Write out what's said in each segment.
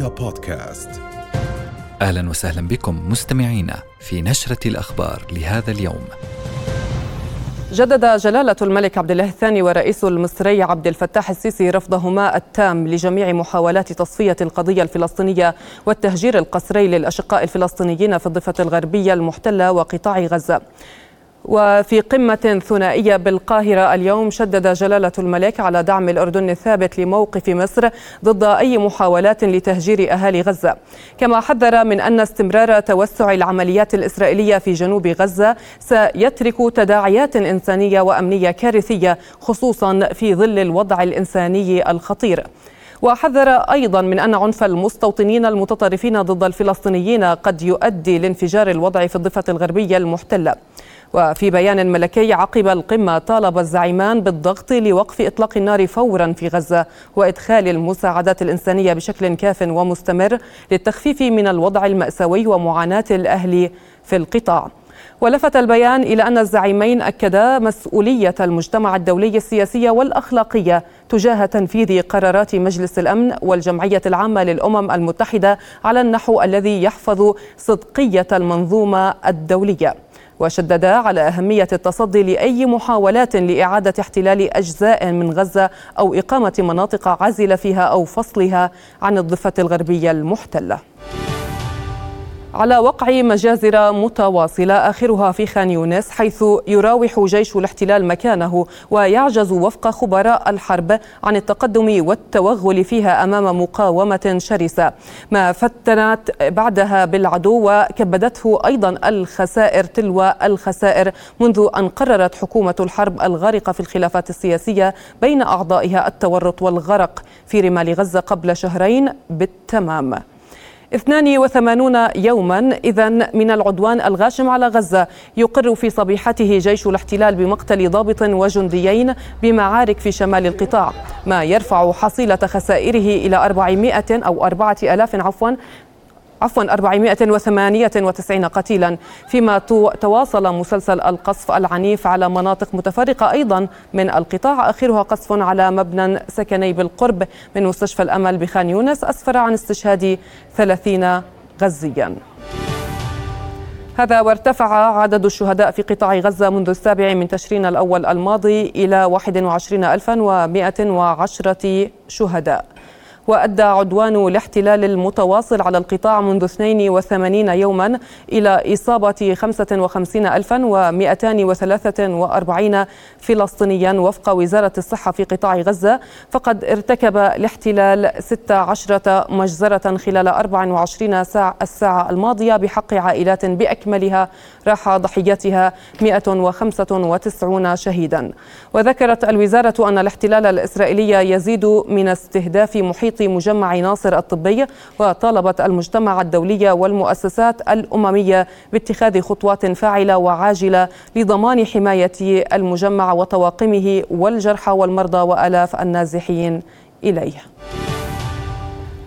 رؤيا بودكاست أهلا وسهلا بكم مستمعينا في نشرة الأخبار لهذا اليوم. جدد جلالة الملك عبد الله الثاني ورئيس المصري عبد الفتاح السيسي رفضهما التام لجميع محاولات تصفية القضية الفلسطينية والتهجير القسري للأشقاء الفلسطينيين في الضفة الغربية المحتلة وقطاع غزة. وفي قمة ثنائية بالقاهرة اليوم شدد جلالة الملك على دعم الأردن الثابت لموقف مصر ضد أي محاولات لتهجير أهالي غزة. كما حذر من أن استمرار توسع العمليات الإسرائيلية في جنوب غزة سيترك تداعيات إنسانية وأمنية كارثية خصوصا في ظل الوضع الإنساني الخطير. وحذر أيضا من أن عنف المستوطنين المتطرفين ضد الفلسطينيين قد يؤدي لانفجار الوضع في الضفة الغربية المحتلة. وفي بيان ملكي عقب القمة طالب الزعيمان بالضغط لوقف إطلاق النار فورا في غزة وإدخال المساعدات الإنسانية بشكل كاف ومستمر للتخفيف من الوضع المأساوي ومعاناة الأهل في القطاع. ولفت البيان إلى أن الزعيمين أكدا مسؤولية المجتمع الدولي السياسية والأخلاقية تجاه تنفيذ قرارات مجلس الأمن والجمعية العامة للأمم المتحدة على النحو الذي يحفظ صدقية المنظومة الدولية. وشددا على أهمية التصدي لأي محاولات لإعادة احتلال أجزاء من غزة أو إقامة مناطق عازلة فيها أو فصلها عن الضفة الغربية المحتلة. على وقع مجازر متواصلة آخرها في خان يونس حيث يراوح جيش الاحتلال مكانه ويعجز وفق خبراء الحرب عن التقدم والتوغل فيها أمام مقاومة شرسة. ما فتنت بعدها بالعدو وكبدته أيضا الخسائر تلو الخسائر منذ أن قررت حكومة الحرب الغارقة في الخلافات السياسية بين أعضائها التورط والغرق في رمال غزة قبل شهرين بالتمام. 82 يوما. إذا من العدوان الغاشم على غزة يقر في صبيحته جيش الاحتلال بمقتل ضابط وجنديين بمعارك في شمال القطاع. ما يرفع حصيلة خسائره إلى 400 أو 4000 عفوا عفوا 498 قتيلا. فيما تواصل مسلسل القصف العنيف على مناطق متفرقة أيضا من القطاع. آخرها قصف على مبنى سكني بالقرب من مستشفى الأمل بخان يونس. أسفر عن استشهاد 30 غزيا. هذا وارتفع عدد الشهداء في قطاع غزة منذ السابع من تشرين الأول الماضي إلى 21110 شهداء. وأدى عدوان الاحتلال المتواصل على القطاع منذ 82 يوما إلى إصابة 55243 فلسطينيا وفق وزارة الصحة في قطاع غزة. فقد ارتكب الاحتلال 16 مجزرة خلال 24 ساعة الساعة الماضية بحق عائلات بأكملها. راح ضحيتها 195 شهيدا. وذكرت الوزارة أن الاحتلال الإسرائيلي يزيد من استهداف محيط مجمع ناصر الطبي وطالبت المجتمع الدولي والمؤسسات الأممية باتخاذ خطوات فاعلة وعاجلة لضمان حماية المجمع وطواقمه والجرحى والمرضى وآلاف النازحين إليه.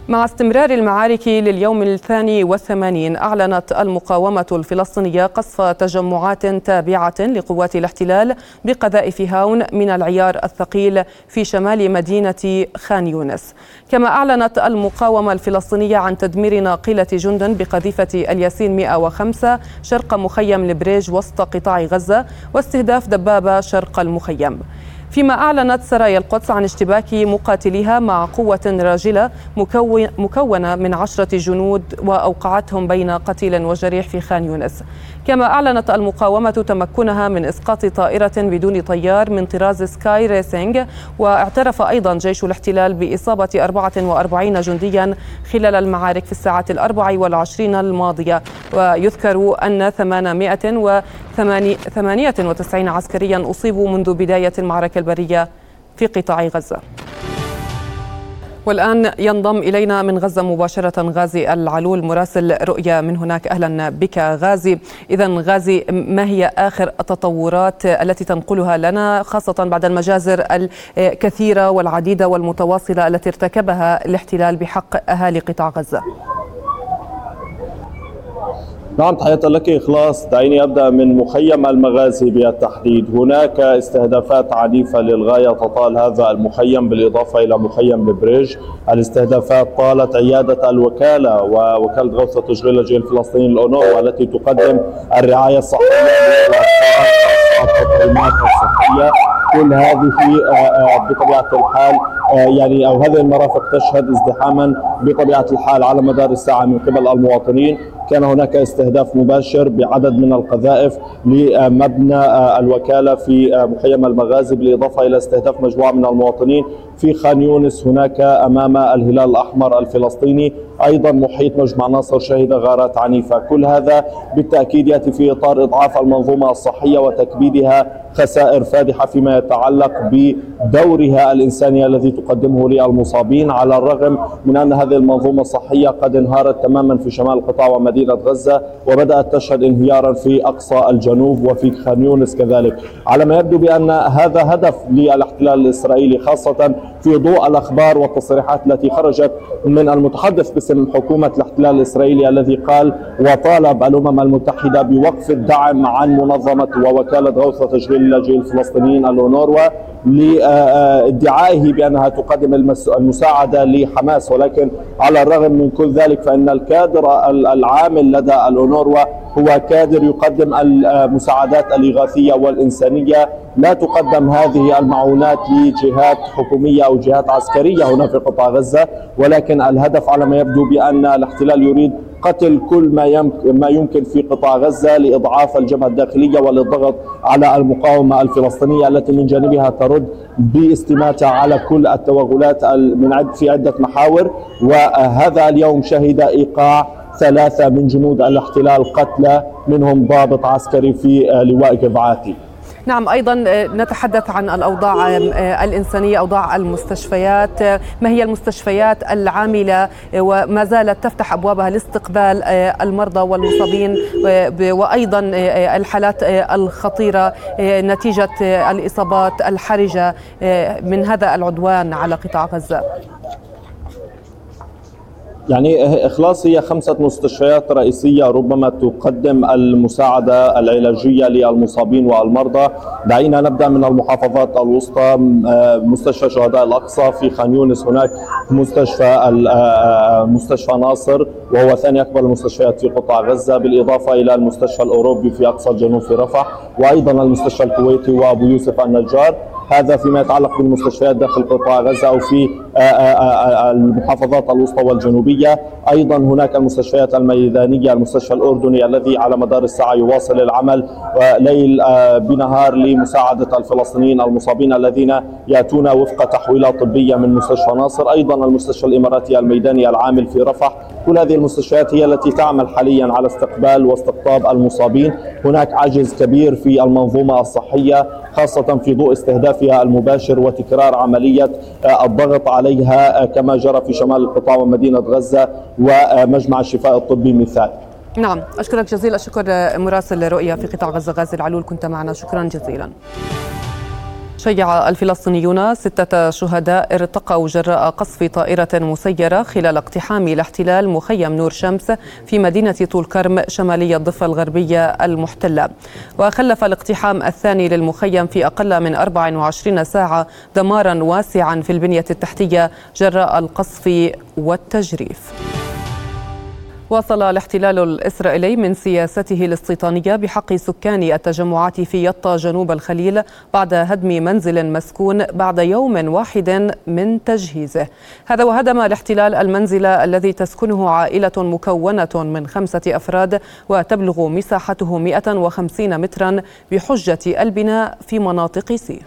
مع استمرار المعارك لليوم الثاني والثمانين أعلنت المقاومة الفلسطينية قصف تجمعات تابعة لقوات الاحتلال بقذائف هاون من العيار الثقيل في شمال مدينة خان يونس. كما أعلنت المقاومة الفلسطينية عن تدمير ناقلة جند بقذيفة الياسين 105 شرق مخيم البريج وسط قطاع غزة واستهداف دبابة شرق المخيم. فيما أعلنت سرايا القدس عن اشتباك مقاتليها مع قوة راجلة مكونة من عشرة جنود وأوقعتهم بين قتيل وجريح في خان يونس. كما أعلنت المقاومة تمكنها من إسقاط طائرة بدون طيار من طراز سكاي رايدر واعترف أيضا جيش الاحتلال بإصابة 44 جنديا خلال المعارك في الساعات الأربع والعشرين الماضية. ويذكر أن 898 عسكريا أصيبوا منذ بداية المعركة البرية في قطاع غزة. والآن ينضم إلينا من غزة مباشرة غازي العلول مراسل رؤيا من هناك. أهلا بك غازي. إذا غازي ما هي آخر التطورات التي تنقلها لنا خاصة بعد المجازر الكثيرة والعديدة والمتواصلة التي ارتكبها الاحتلال بحق أهالي قطاع غزة؟ نعم تحية لك. إخلاص دعيني أبدأ من مخيم المغازي بالتحديد. هناك استهدافات عنيفة للغاية تطال هذا المخيم بالإضافة إلى مخيم ببريج الاستهدافات طالت عيادة الوكالة ووكالة غوث وتشغيل الجيل الفلسطيني الأونو والتي تقدم الرعاية الصحية والتطعيمات الصحية. كل هذه آه، آه، بطبيعة الحال يعني أو هذه المرافق تشهد ازدحاما بطبيعة الحال على مدار الساعة من قبل المواطنين. كان هناك استهداف مباشر بعدد من القذائف لمبنى الوكالة في مخيم المغازي بالإضافة إلى استهداف مجموعة من المواطنين. في خان يونس هناك أمام الهلال الأحمر الفلسطيني أيضا محيط مجمع ناصر شهد غارات عنيفة. كل هذا بالتأكيد يأتي في إطار إضعاف المنظومة الصحية وتكبيدها خسائر فادحة فيما يتعلق بدورها الإنساني الذي تقدمه للمصابين على الرغم من أن هذه المنظومة الصحية قد انهارت تماما في شمال القطاع ومدينة غزة وبدأت تشهد انهيارا في أقصى الجنوب وفي خان يونس كذلك. على ما يبدو بأن هذا هدف للاحتلال الإسرائيلي خاصة في ضوء الأخبار والتصريحات التي خرجت من المتحدث باسم حكومة الاحتلال الإسرائيلي الذي قال وطالب الأمم المتحدة بوقف الدعم عن منظمة ووكالة غوث وتشغيل اللاجئين الفلسطينيين الأونروا لإدعائه بأنها تقدم المساعدة لحماس. ولكن على الرغم من كل ذلك فإن الكادر العامل لدى الاونروا هو كادر يقدم المساعدات الإغاثية والإنسانية لا تقدم هذه المعونات لجهات حكومية أو جهات عسكرية هنا في قطاع غزة ولكن الهدف على ما يبدو بأن الاحتلال يريد قتل كل ما ما يمكن في قطاع غزة لإضعاف الجبهة الداخلية وللضغط على المقاومة الفلسطينية التي من جانبها ترد باستماتة على كل التوغلات من عد في عدة محاور. وهذا اليوم شهد إيقاع ثلاثة من جنود الاحتلال قتلى منهم ضابط عسكري في لواء كفعاتي نعم أيضا آه، نتحدث عن الأوضاع آه، الإنسانية أوضاع المستشفيات آه، ما هي المستشفيات العاملة وما زالت تفتح أبوابها لاستقبال المرضى والمصابين وأيضا الحالات الخطيرة نتيجة الإصابات الحرجة من هذا العدوان على قطاع غزة. يعني إخلاص هي خمسة مستشفيات رئيسية ربما تقدم المساعدة العلاجية للمصابين والمرضى. دعينا نبدأ من المحافظات الوسطى. مستشفى شهداء الأقصى. في خان يونس هناك مستشفى مستشفى ناصر وهو ثاني أكبر المستشفيات في قطاع غزة بالإضافة إلى المستشفى الأوروبي في أقصى الجنوب في رفح وأيضا المستشفى الكويتي وأبو يوسف النجار. هذا فيما يتعلق بالمستشفيات داخل قطاع غزة أو في آه، آه، آه، المحافظات الوسطى والجنوبية، أيضا هناك المستشفيات الميدانية، المستشفى الأردني الذي على مدار الساعة يواصل العمل ليل بنهار لمساعدة الفلسطينيين المصابين الذين يأتون وفق تحويلات طبية من مستشفى ناصر، أيضا المستشفى الإماراتي الميداني العامل في رفح، كل هذه المستشفيات هي التي تعمل حاليا على استقبال واستقطاب المصابين، هناك عجز كبير في المنظومة الصحية خاصة في ضوء استهدافها المباشر وتكرار عملية الضغط على عليها كما جرى في شمال القطاع ومدينة غزة ومجمع الشفاء الطبي مثال. نعم أشكرك جزيل الشكر مراسل رؤيا في قطاع غزة غازي العلول كنت معنا. شكرا جزيلا. شيع الفلسطينيون ستة شهداء ارتقوا جراء قصف طائرة مسيرة خلال اقتحام الاحتلال مخيم نور شمس في مدينة طول كرم شمالي الضفة الغربية المحتلة. وخلف الاقتحام الثاني للمخيم في أقل من 24 ساعة دمارا واسعا في البنية التحتية جراء القصف والتجريف. واصل الاحتلال الإسرائيلي من سياسته الاستيطانية بحق سكان التجمعات في يطا جنوب الخليل بعد هدم منزل مسكون بعد يوم واحد من تجهيزه. هذا وهدم الاحتلال المنزل الذي تسكنه عائلة مكونة من خمسة أفراد وتبلغ مساحته 150 مترا بحجة البناء في مناطق سي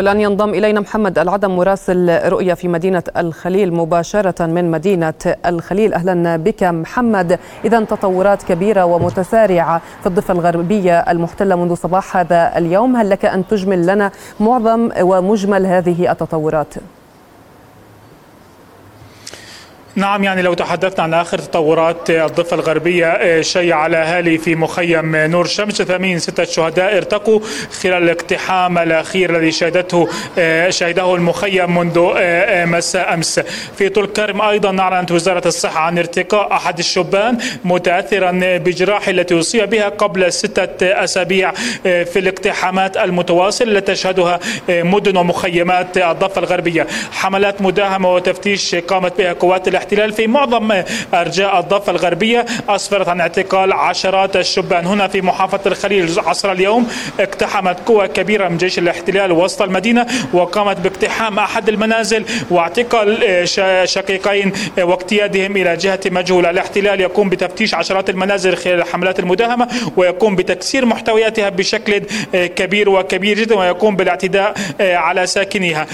والآن ينضم إلينا محمد العدم مراسل رؤية في مدينة الخليل مباشرة من مدينة الخليل. أهلا بك محمد. إذا تطورات كبيرة ومتسارعة في الضفة الغربية المحتلة منذ صباح هذا اليوم. هل لك أن تجمل لنا معظم ومجمل هذه التطورات؟ نعم يعني لو تحدثنا عن آخر تطورات الضفة الغربية آه، شيع على اهالي في مخيم نور شمس ثمين ستة شهداء ارتقوا خلال الاقتحام الأخير الذي شهدته آه، شهده المخيم منذ آه، مساء أمس. في طول كرم أيضا أعلنت وزارة الصحة عن ارتقاء أحد الشبان متاثرا بجراح التي أصيب بها قبل ستة أسابيع في الاقتحامات المتواصلة التي تشهدها مدن ومخيمات الضفة الغربية. حملات مداهمة وتفتيش قامت بها قوات الاحتلال في معظم أرجاء الضفة الغربية. أسفرت عن اعتقال عشرات الشبان. هنا في محافظة الخليل عصر اليوم اقتحمت قوى كبيرة من جيش الاحتلال وسط المدينة وقامت باقتحام أحد المنازل واعتقال آه، شقيقين آه، واقتيادهم إلى جهة مجهوله الاحتلال يقوم بتفتيش عشرات المنازل خلال الحملات المداهمة ويقوم بتكسير محتوياتها بشكل آه، كبير وكبير جدا ويقوم بالاعتداء على ساكنيها.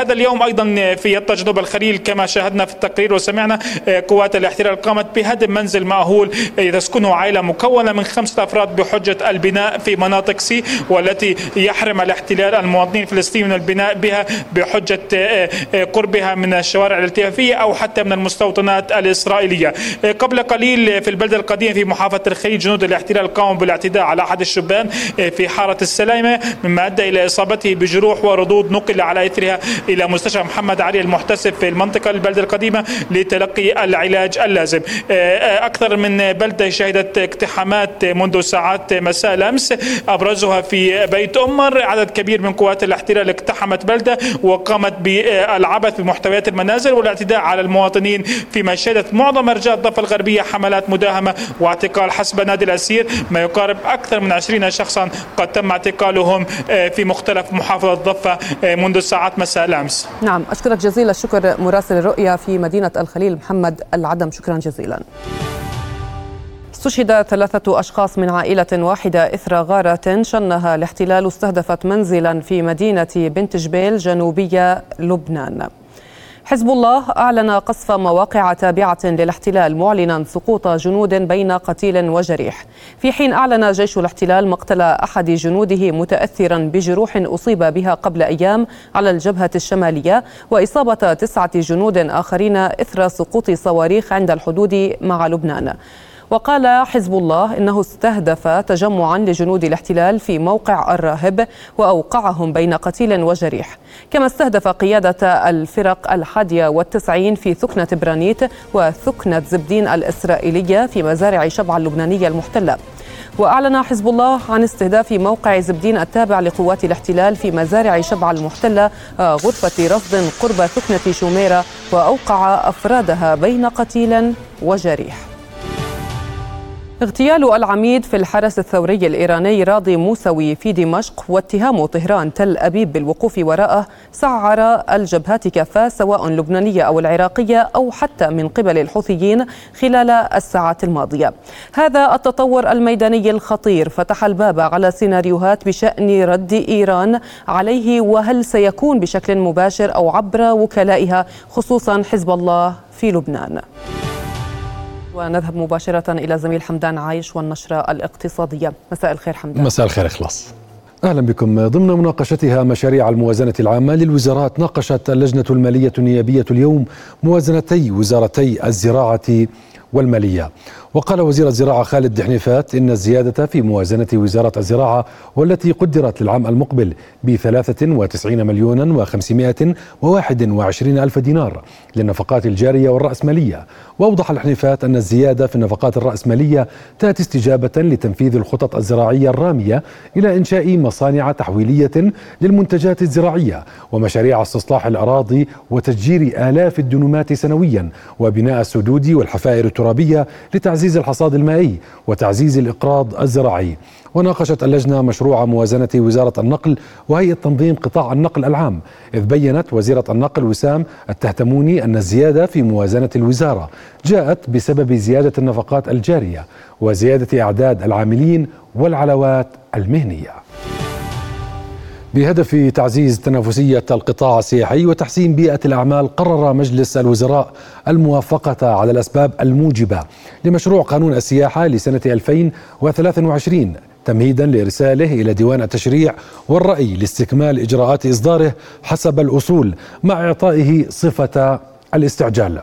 هذا اليوم أيضا في جنوب الخليل كما شاهدنا في التقرير وسمعنا آه، قوات الاحتلال قامت بهدم منزل مأهول آه، تسكنه عائلة مكونة من خمسة أفراد بحجة البناء في مناطق سي والتي يحرم الاحتلال المواطنين الفلسطينيين من البناء بها بحجة آه، قربها من الشوارع الالتفافية أو حتى من المستوطنات الإسرائيلية. قبل قليل في البلدة القديمة في محافظة الخليج جنود الاحتلال قاموا بالاعتداء على أحد الشبان في حارة السلامة مما أدى إلى إصابته بجروح وردود نقل على إثرها إلى مستشفى محمد علي المحتسب في المنطقة البلدة القديمة. لتلقي العلاج اللازم. آه، آه، أكثر من بلدة شهدت اقتحامات منذ ساعات مساء الأمس. أبرزها في بيت أمر. عدد كبير من قوات الاحتلال اقتحمت بلدة وقامت بالعبث بمحتويات المنازل والاعتداء على المواطنين فيما شهدت معظم أرجاء الضفة الغربية حملات مداهمة واعتقال حسب نادي الأسير. ما يقارب أكثر من 20 شخصا قد تم اعتقالهم آه، في مختلف محافظة الضفة منذ ساعات مساء الأمس. نعم أشكرك جزيل الشكر مراسل الرؤيا في مدينة الخليل محمد العدم. شكرا جزيلا. استشهد ثلاثة أشخاص من عائلة واحدة إثر غارة شنها الاحتلال استهدفت منزلا في مدينة بنت جبيل جنوبية لبنان. حزب الله أعلن قصف مواقع تابعة للاحتلال معلنا سقوط جنود بين قتيل وجريح. في حين أعلن جيش الاحتلال مقتل أحد جنوده متأثرا بجروح أصيب بها قبل أيام على الجبهة الشمالية وإصابة تسعة جنود آخرين إثر سقوط صواريخ عند الحدود مع لبنان. وقال حزب الله إنه استهدف تجمعا لجنود الاحتلال في موقع الراهب وأوقعهم بين قتيل وجريح. كما استهدف قيادة الفرق الحادية والتسعين في ثكنة برانيت وثكنة زبدين الإسرائيلية في مزارع شبع اللبنانية المحتلة. وأعلن حزب الله عن استهداف موقع زبدين التابع لقوات الاحتلال في مزارع شبع المحتلة غرفة رصد قرب ثكنة شوميرة وأوقع أفرادها بين قتيل وجريح. اغتيال العميد في الحرس الثوري الإيراني راضي موسوي في دمشق واتهام طهران تل أبيب بالوقوف وراءه سعر الجبهات كافة سواء لبنانية أو العراقية أو حتى من قبل الحوثيين خلال الساعات الماضية. هذا التطور الميداني الخطير فتح الباب على سيناريوهات بشأن رد إيران عليه وهل سيكون بشكل مباشر أو عبر وكلائها خصوصا حزب الله في لبنان. ونذهب مباشرة إلى زميل حمدان عايش والنشرة الاقتصادية. مساء الخير حمدان. مساء الخير إخلاص. أهلا بكم. ضمن مناقشتها مشاريع الموازنة العامة للوزارات ناقشت اللجنة المالية النيابية اليوم موازنتي وزارتي الزراعة والمالية. وقال وزير الزراعة خالد دحنيفات إن الزيادة في موازنة وزارة الزراعة والتي قدرت للعام المقبل ب 93 مليون و521 ألف دينار للنفقات الجارية والرأسمالية. وأوضح الحنيفات أن الزيادة في النفقات الرأسمالية تأتي استجابة لتنفيذ الخطط الزراعية الرامية إلى إنشاء مصانع تحويلية للمنتجات الزراعية ومشاريع استصلاح الأراضي وتشجير آلاف الدنومات سنويا وبناء السدود والحفائر الترابية لتعزيز الحصاد المائي وتعزيز الإقراض الزراعي. وناقشت اللجنة مشروع موازنة وزارة النقل وهيئة تنظيم قطاع النقل العام إذ بينت وزيرة النقل وسام التهتموني أن الزيادة في موازنة الوزارة جاءت بسبب زيادة النفقات الجارية وزيادة أعداد العاملين والعلاوات المهنية. بهدف تعزيز تنافسية القطاع السياحي وتحسين بيئة الأعمال قرر مجلس الوزراء الموافقة على الأسباب الموجبة لمشروع قانون السياحة لسنة 2023 تمهيدا لإرساله إلى ديوان التشريع والرأي لاستكمال إجراءات إصداره حسب الأصول مع إعطائه صفة الاستعجال.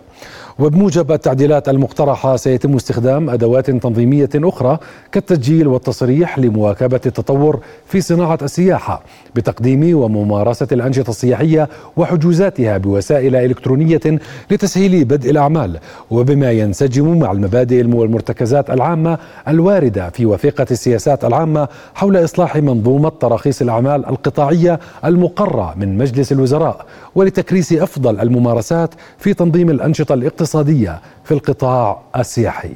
وبموجب التعديلات المقترحة سيتم استخدام أدوات تنظيمية أخرى كالتسجيل والتصريح لمواكبة التطور في صناعة السياحة بتقديم وممارسة الأنشطة السياحية وحجوزاتها بوسائل إلكترونية لتسهيل بدء الأعمال وبما ينسجم مع المبادئ والمرتكزات العامة الواردة في وثيقة السياسات العامة حول إصلاح منظومة تراخيص الأعمال القطاعية المقرة من مجلس الوزراء ولتكريس أفضل الممارسات في تنظيم الأنشطة الاقتصادية في القطاع السياحي.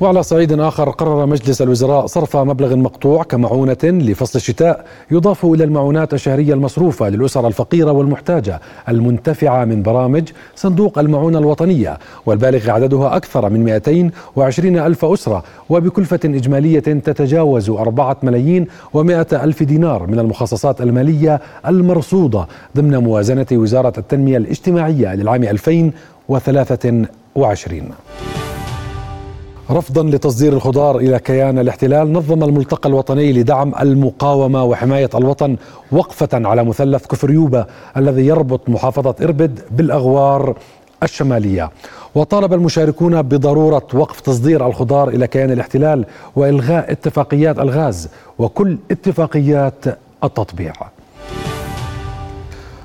وعلى صعيد آخر قرر مجلس الوزراء صرف مبلغ مقطوع كمعونة لفصل الشتاء يضاف إلى المعونات الشهرية المصروفة للأسر الفقيرة والمحتاجة المنتفعة من برامج صندوق المعونة الوطنية والبالغ عددها أكثر من 220 ألف أسرة وبكلفة إجمالية تتجاوز 4 ملايين و100 ألف دينار من المخصصات المالية المرصودة ضمن موازنة وزارة التنمية الاجتماعية للعام 2023 رفضا لتصدير الخضار إلى كيان الاحتلال نظم الملتقى الوطني لدعم المقاومة وحماية الوطن وقفة على مثلث كفريوبة الذي يربط محافظة إربد بالأغوار الشمالية. وطالب المشاركون بضرورة وقف تصدير الخضار إلى كيان الاحتلال وإلغاء اتفاقيات الغاز وكل اتفاقيات التطبيع.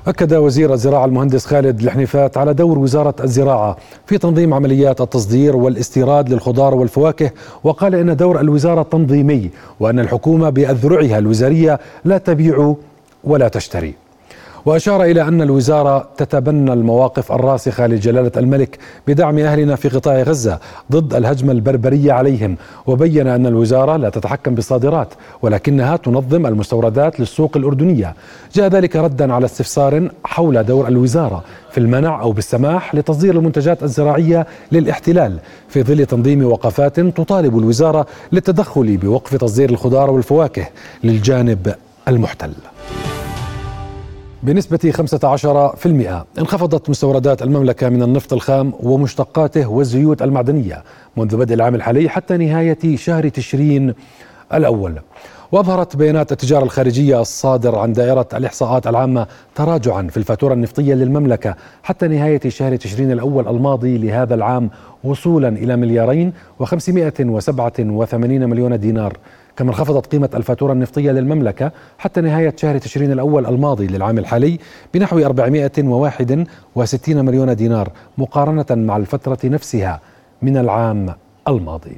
أكد وزير الزراعة المهندس خالد الحنيفات على دور وزارة الزراعة في تنظيم عمليات التصدير والاستيراد للخضار والفواكه وقال إن دور الوزارة تنظيمي وأن الحكومة بأذرعها الوزارية لا تبيع ولا تشتري. وأشار إلى أن الوزارة تتبنى المواقف الراسخة لجلالة الملك بدعم أهلنا في قطاع غزة ضد الهجمة البربرية عليهم وبين أن الوزارة لا تتحكم بالصادرات ولكنها تنظم المستوردات للسوق الأردنية. جاء ذلك ردا على استفسار حول دور الوزارة في المنع أو بالسماح لتصدير المنتجات الزراعية للاحتلال في ظل تنظيم وقفات تطالب الوزارة للتدخل بوقف تصدير الخضار والفواكه للجانب المحتل. بنسبة 15% انخفضت مستوردات المملكة من النفط الخام ومشتقاته والزيوت المعدنية منذ بدء العام الحالي حتى نهاية شهر تشرين الأول. وأظهرت بيانات التجارة الخارجية الصادر عن دائرة الإحصاءات العامة تراجعا في الفاتورة النفطية للمملكة حتى نهاية شهر تشرين الأول الماضي لهذا العام وصولا إلى مليارين و587 مليون دينار كما انخفضت قيمة الفاتورة النفطية للمملكة حتى نهاية شهر تشرين الأول الماضي للعام الحالي بنحو 461 مليون دينار مقارنة مع الفترة نفسها من العام الماضي.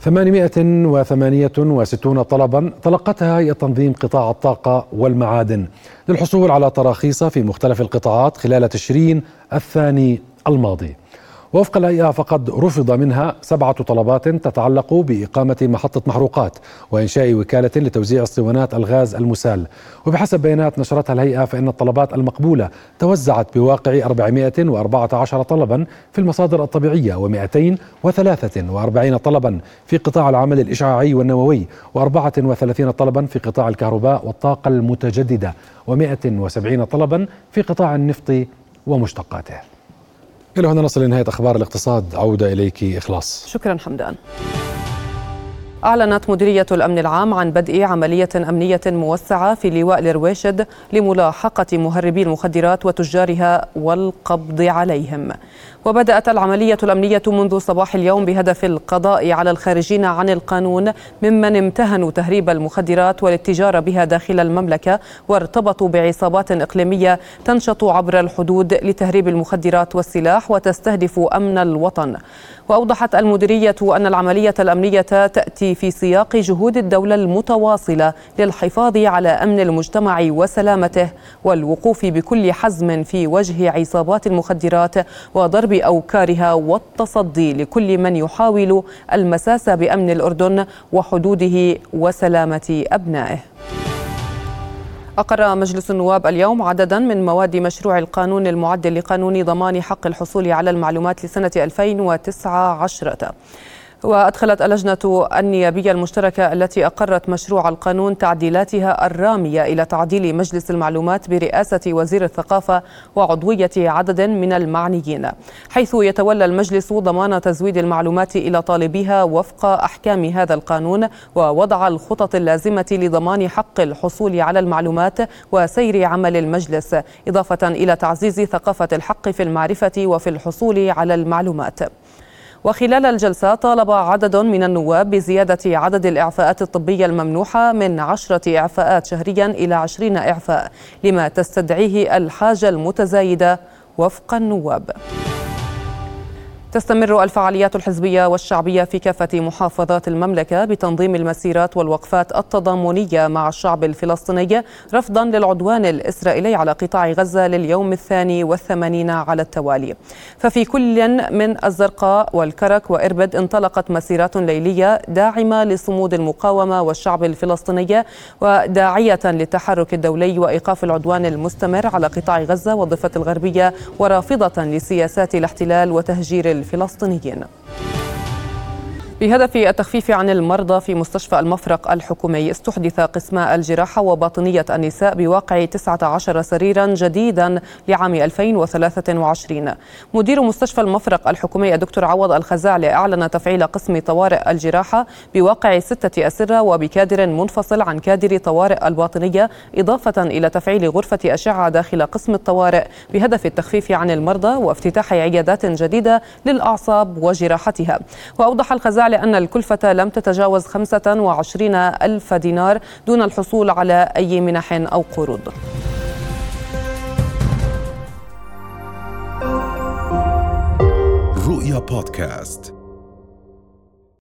868 طلبا تلقتها هيئة تنظيم قطاع الطاقة والمعادن للحصول على تراخيص في مختلف القطاعات خلال تشرين الثاني الماضي. وفق الهيئة فقد رفض منها سبعة طلبات تتعلق بإقامة محطة محروقات وإنشاء وكالة لتوزيع اسطوانات الغاز المسال. وبحسب بيانات نشرتها الهيئة فإن الطلبات المقبولة توزعت بواقع 414 طلبا في المصادر الطبيعية و243 طلبا في قطاع العمل الإشعاعي والنووي و34 طلبا في قطاع الكهرباء والطاقة المتجددة و170 طلبا في قطاع النفط ومشتقاته. إلى هنا نصل لنهاية أخبار الاقتصاد عودة إليك إخلاص. شكرا حمدان. أعلنت مديرية الأمن العام عن بدء عملية أمنية موسعة في لواء الرويشد لملاحقة مهربي المخدرات وتجارها والقبض عليهم. وبدأت العملية الأمنية منذ صباح اليوم بهدف القضاء على الخارجين عن القانون ممن امتهنوا تهريب المخدرات والاتجار بها داخل المملكة وارتبطوا بعصابات إقليمية تنشط عبر الحدود لتهريب المخدرات والسلاح وتستهدف أمن الوطن. وأوضحت المديرية أن العملية الأمنية تأتي في سياق جهود الدولة المتواصلة للحفاظ على أمن المجتمع وسلامته والوقوف بكل حزم في وجه عصابات المخدرات وضرب أوكارها والتصدي لكل من يحاول المساس بأمن الأردن وحدوده وسلامة أبنائه. أقر مجلس النواب اليوم عددا من مواد مشروع القانون المعدل لقانون ضمان حق الحصول على المعلومات لسنة 2019 وأدخلت اللجنة النيابية المشتركة التي أقرت مشروع القانون تعديلاتها الرامية إلى تعديل مجلس المعلومات برئاسة وزير الثقافة وعضوية عدد من المعنيين حيث يتولى المجلس ضمان تزويد المعلومات إلى طالبيها وفق أحكام هذا القانون ووضع الخطط اللازمة لضمان حق الحصول على المعلومات وسير عمل المجلس إضافة إلى تعزيز ثقافة الحق في المعرفة وفي الحصول على المعلومات. وخلال الجلسة طالب عدد من النواب بزيادة عدد الإعفاءات الطبية الممنوحة من عشرة إعفاءات شهريا إلى عشرين إعفاء لما تستدعيه الحاجة المتزايدة وفق النواب. تستمر الفعاليات الحزبية والشعبية في كافة محافظات المملكة بتنظيم المسيرات والوقفات التضامنية مع الشعب الفلسطيني رفضا للعدوان الإسرائيلي على قطاع غزة لليوم الثاني والثمانين على التوالي. ففي كل من الزرقاء والكرك وإربد انطلقت مسيرات ليلية داعمة لصمود المقاومة والشعب الفلسطيني وداعية للتحرك الدولي وإيقاف العدوان المستمر على قطاع غزة والضفة الغربية ورافضة لسياسات الاحتلال وتهجير الفلسطينيين. بهدف التخفيف عن المرضى في مستشفى المفرق الحكومي استحدث قسم الجراحة وباطنية النساء بواقع 19 سريرا جديدا لعام 2023 مدير مستشفى المفرق الحكومي الدكتور عوض الخزاعلي أعلن تفعيل قسم طوارئ الجراحة بواقع ستة أسرة وبكادر منفصل عن كادر طوارئ الباطنية إضافة إلى تفعيل غرفة أشعة داخل قسم الطوارئ بهدف التخفيف عن المرضى وافتتاح عيادات جديدة للأعصاب وجراحتها. وأوضح الخزاعلي لأن الكلفة لم تتجاوز 25 ألف دينار دون الحصول على أي منح أو قروض. رؤيا بودكاست.